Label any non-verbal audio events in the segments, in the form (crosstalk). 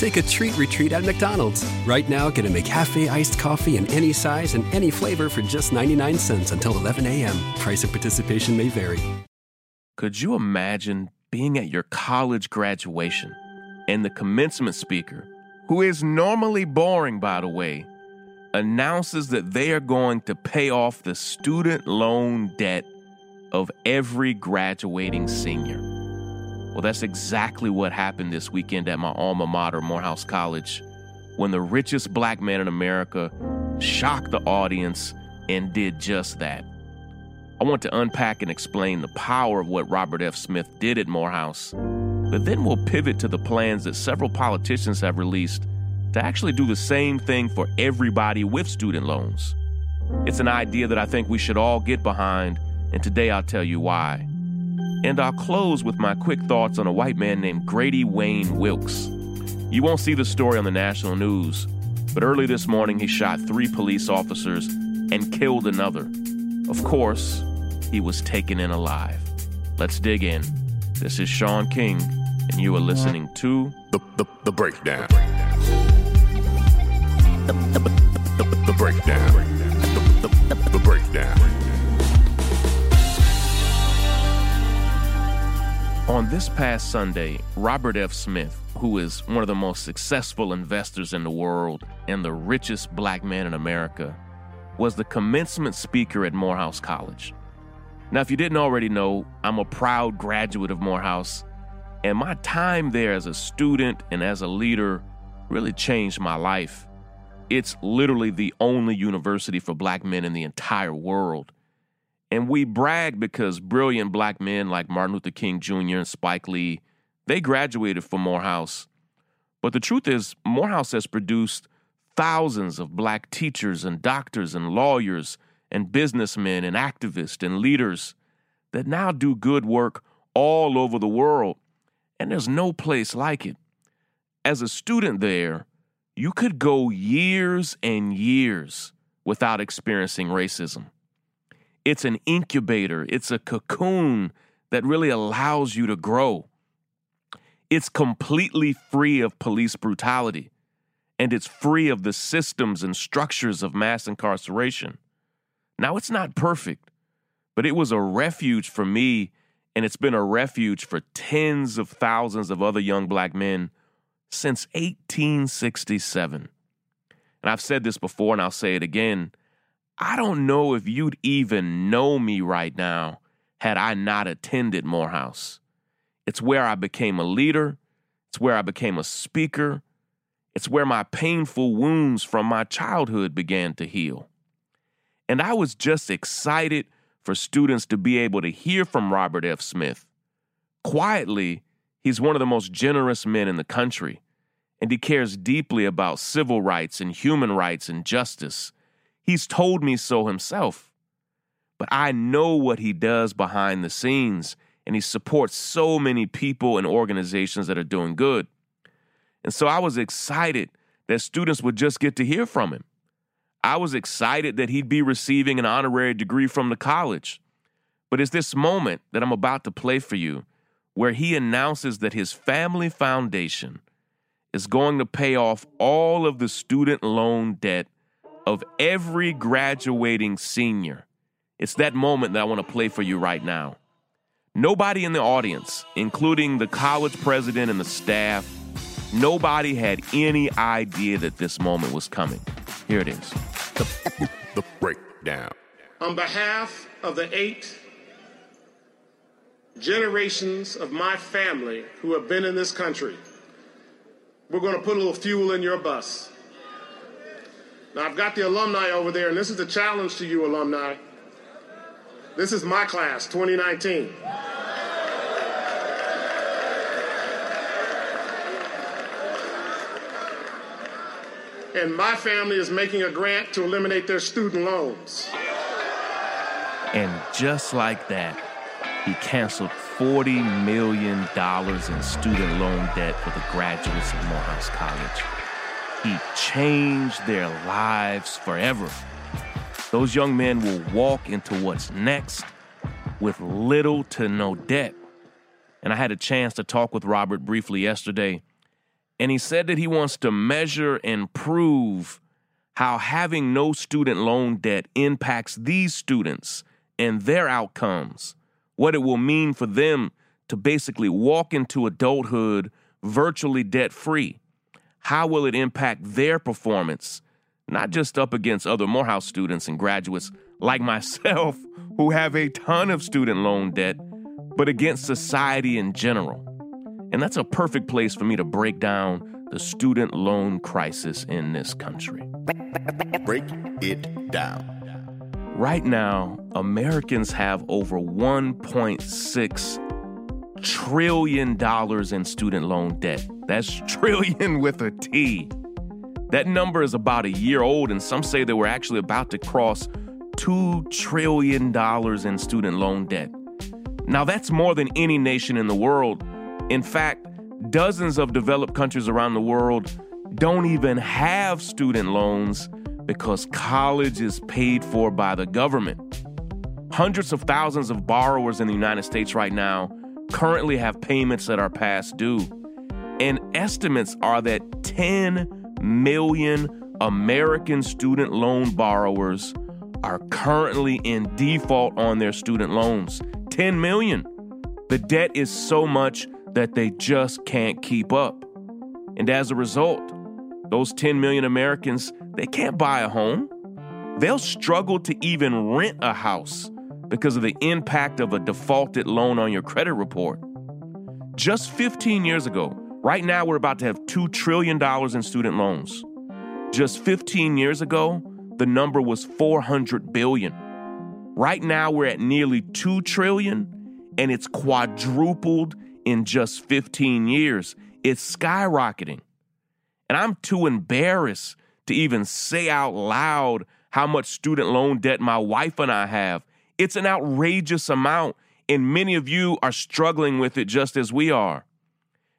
Take a treat retreat at McDonald's. Right now, get a McCafe iced coffee in any size and any flavor for just 99 cents until 11 a.m. Price of participation may vary. Could you imagine being at your college graduation and the commencement speaker, who is normally boring, by the way, announces that they are going to pay off the student loan debt of every graduating senior? Well, that's exactly what happened this weekend at my alma mater, Morehouse College, when the richest black man in America shocked the audience and did just that. I want to unpack and explain the power of what Robert F. Smith did at Morehouse, but then we'll pivot to the plans that several politicians have released to actually do the same thing for everybody with student loans. It's an idea that I think we should all get behind, and today I'll tell you why. And I'll close with my quick thoughts on a white man named Grady Wayne Wilkes. You won't see the story on the national news, but early this morning he shot three police officers and killed another. Of course, he was taken in alive. Let's dig in. This is Shaun King, and you are listening to The, the, the breakdown. The, the, the, the, the breakdown. The, the, the, the breakdown. On this past Sunday, Robert F. Smith, who is one of the most successful investors in the world and the richest black man in America, was the commencement speaker at Morehouse College. Now, if you didn't already know, I'm a proud graduate of Morehouse, and my time there as a student and as a leader really changed my life. It's literally the only university for black men in the entire world. And we brag because brilliant black men like Martin Luther King Jr. and Spike Lee, they graduated from Morehouse. But the truth is, Morehouse has produced thousands of black teachers and doctors and lawyers and businessmen and activists and leaders that now do good work all over the world. And there's no place like it. As a student there, you could go years and years without experiencing racism. It's an incubator, it's a cocoon that really allows you to grow. It's completely free of police brutality, and it's free of the systems and structures of mass incarceration. Now, it's not perfect, but it was a refuge for me, and it's been a refuge for tens of thousands of other young black men since 1867. And I've said this before, and I'll say it again. I don't know if you'd even know me right now had I not attended Morehouse. It's where I became a leader, it's where I became a speaker, it's where my painful wounds from my childhood began to heal. And I was just excited for students to be able to hear from Robert F. Smith. Quietly, he's one of the most generous men in the country, and he cares deeply about civil rights and human rights and justice. He's told me so himself. But I know what he does behind the scenes, and he supports so many people and organizations that are doing good. And so I was excited that students would just get to hear from him. I was excited that he'd be receiving an honorary degree from the college. But it's this moment that I'm about to play for you where he announces that his family foundation is going to pay off all of the student loan debt of every graduating senior. It's that moment that I want to play for you right now. Nobody in the audience, including the college president and the staff, nobody had any idea that this moment was coming. Here it is. The, the breakdown. On behalf of the eight generations of my family who have been in this country, we're going to put a little fuel in your bus. Now, I've got the alumni over there, and this is a challenge to you, alumni. This is my class, 2019. And my family is making a grant to eliminate their student loans. And just like that, he canceled $40 million in student loan debt for the graduates of Morehouse College. He changed their lives forever. Those young men will walk into what's next with little to no debt. And I had a chance to talk with Robert briefly yesterday, and he said that he wants to measure and prove how having no student loan debt impacts these students and their outcomes, what it will mean for them to basically walk into adulthood virtually debt free. How will it impact their performance, not just up against other Morehouse students and graduates like myself (laughs) who have a ton of student loan debt, but against society in general? And that's a perfect place for me to break down the student loan crisis in this country. Break it down. Right now, Americans have over 1.6 trillion dollars in student loan debt. That's (laughs) trillion with a T. That number is about a year old, and some say that we're actually about to cross $2 trillion in student loan debt. Now, that's more than any nation in the world. In fact, dozens of developed countries around the world don't even have student loans because college is paid for by the government. Hundreds of thousands of borrowers in the United States right now currently have payments that are past due. And estimates are that 10 million American student loan borrowers are currently in default on their student loans. 10 million. The debt is so much that they just can't keep up. And as a result, those 10 million Americans, they can't buy a home. They'll struggle to even rent a house because of the impact of a defaulted loan on your credit report. Just 15 years ago, right now we're about to have $2 trillion in student loans. Just 15 years ago, the number was 400 billion. Right now we're at nearly 2 trillion and it's quadrupled in just 15 years. It's skyrocketing. And I'm too embarrassed to even say out loud how much student loan debt my wife and I have. It's an outrageous amount, and many of you are struggling with it just as we are.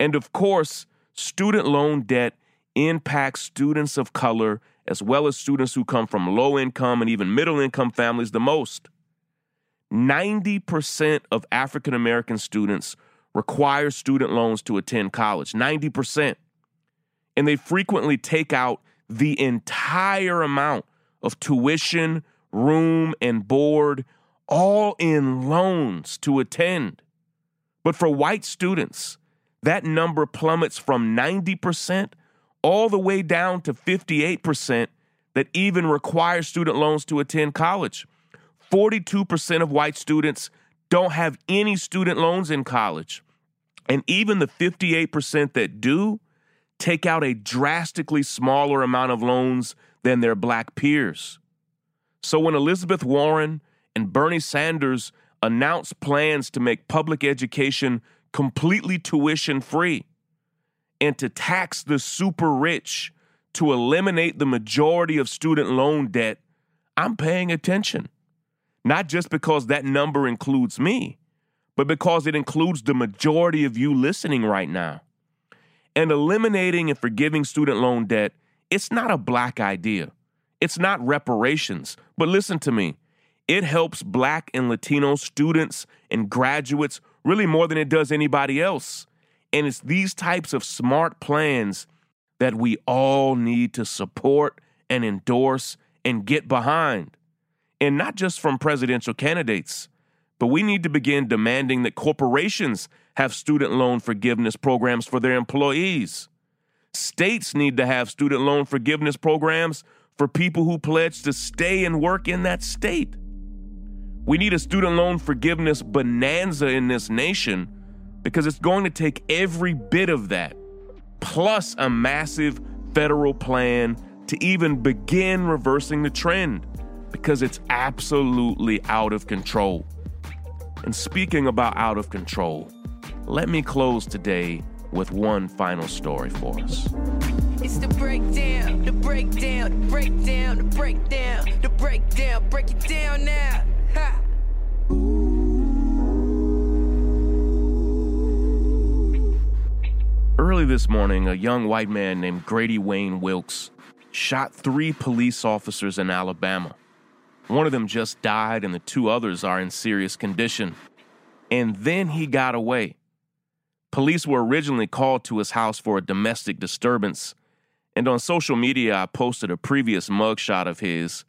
And of course, student loan debt impacts students of color as well as students who come from low income and even middle income families the most. 90% of African American students require student loans to attend college. 90%. And they frequently take out the entire amount of tuition, room, and board, all in loans to attend. But for white students, that number plummets from 90% all the way down to 58% that even require student loans to attend college. 42% of white students don't have any student loans in college. And even the 58% that do take out a drastically smaller amount of loans than their black peers. So when Elizabeth Warren and Bernie Sanders announced plans to make public education completely tuition free and to tax the super rich to eliminate the majority of student loan debt, I'm paying attention. Not just because that number includes me, but because it includes the majority of you listening right now. And eliminating and forgiving student loan debt, it's not a black idea. It's not reparations. But listen to me it helps black and Latino students and graduates really more than it does anybody else. And it's these types of smart plans that we all need to support and endorse and get behind and not just from presidential candidates, but we need to begin demanding that corporations have student loan forgiveness programs for their employees. States need to have student loan forgiveness programs for people who pledge to stay and work in that state. We need a student loan forgiveness bonanza in this nation because it's going to take every bit of that, plus a massive federal plan to even begin reversing the trend because it's absolutely out of control. And speaking about out of control, let me close today with one final story for us. It's the breakdown, the breakdown, the breakdown, the breakdown, the breakdown, break it down now. Early this morning, a young white man named Grady Wayne Wilkes shot three police officers in Alabama. One of them just died, and the two others are in serious condition. And then he got away. Police were originally called to his house for a domestic disturbance, and on social media, I posted a previous mugshot of his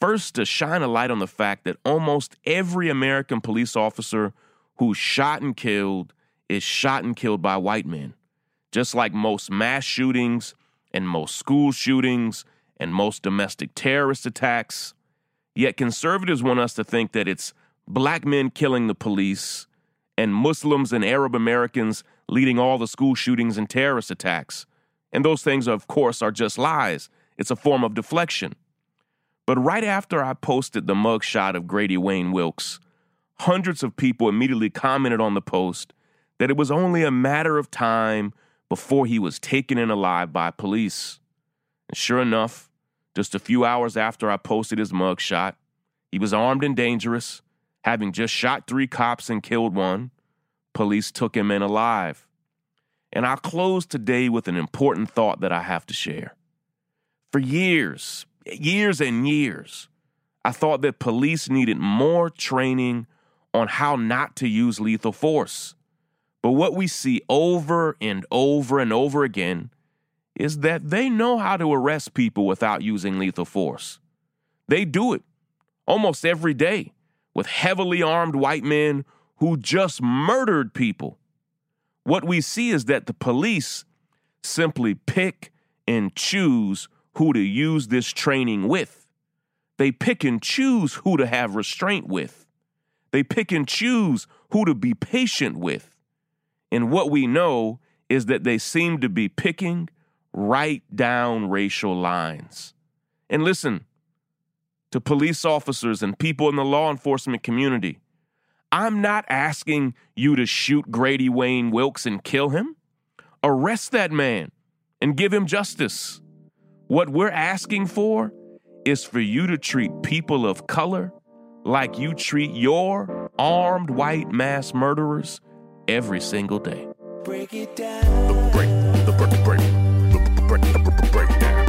First, to shine a light on the fact that almost every American police officer who's shot and killed is shot and killed by white men. Just like most mass shootings and most school shootings and most domestic terrorist attacks. Yet conservatives want us to think that it's black men killing the police and Muslims and Arab Americans leading all the school shootings and terrorist attacks. And those things, of course, are just lies. It's a form of deflection. But right after I posted the mugshot of Grady Wayne Wilkes, hundreds of people immediately commented on the post that it was only a matter of time before he was taken in alive by police. And sure enough, just a few hours after I posted his mugshot, he was armed and dangerous, having just shot three cops and killed one. Police took him in alive. And I'll close today with an important thought that I have to share. For years, years and years, I thought that police needed more training on how not to use lethal force. But what we see over and over and over again is that they know how to arrest people without using lethal force. They do it almost every day with heavily armed white men who just murdered people. What we see is that the police simply pick and choose who to use this training with. They pick and choose who to have restraint with. They pick and choose who to be patient with. And what we know is that they seem to be picking right down racial lines. And listen, to police officers and people in the law enforcement community, I'm not asking you to shoot Grady Wayne Wilkes and kill him. Arrest that man and give him justice. What we're asking for is for you to treat people of color like you treat your armed white mass murderers every single day. Break it down. The break, the break, the break, the break, the breakdown.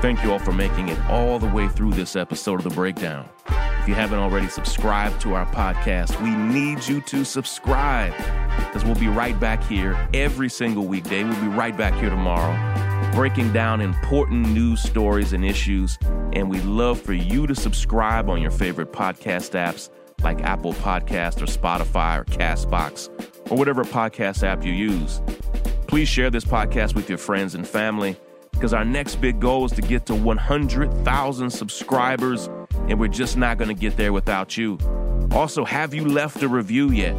Thank you all for making it all the way through this episode of The Breakdown. If you haven't already subscribed to our podcast, we need you to subscribe because we'll be right back here every single weekday. We'll be right back here tomorrow, breaking down important news stories and issues. And we'd love for you to subscribe on your favorite podcast apps like Apple Podcast or Spotify or Castbox or whatever podcast app you use. Please share this podcast with your friends and family because our next big goal is to get to 100,000 subscribers, and we're just not going to get there without you. Also, have you left a review yet?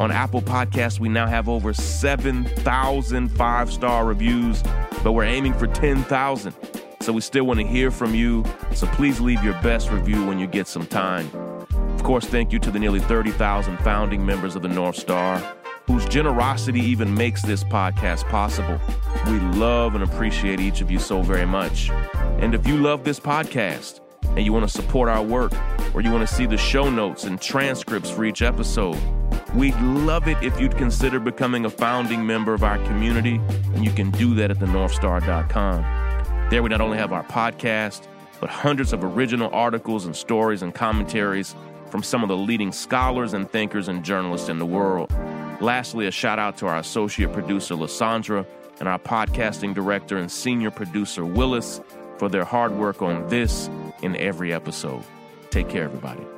On Apple Podcasts, we now have over 7,000 five star reviews, but we're aiming for 10,000. So we still want to hear from you. So please leave your best review when you get some time. Of course, thank you to the nearly 30,000 founding members of the North Star, whose generosity even makes this podcast possible. We love and appreciate each of you so very much. And if you love this podcast and you want to support our work, or you want to see the show notes and transcripts for each episode, we'd love it if you'd consider becoming a founding member of our community, and you can do that at thenorthstar.com. There we not only have our podcast, but hundreds of original articles and stories and commentaries from some of the leading scholars and thinkers and journalists in the world. Lastly, a shout out to our associate producer, Lysandra, and our podcasting director and senior producer, Willis, for their hard work on this and every episode. Take care, everybody.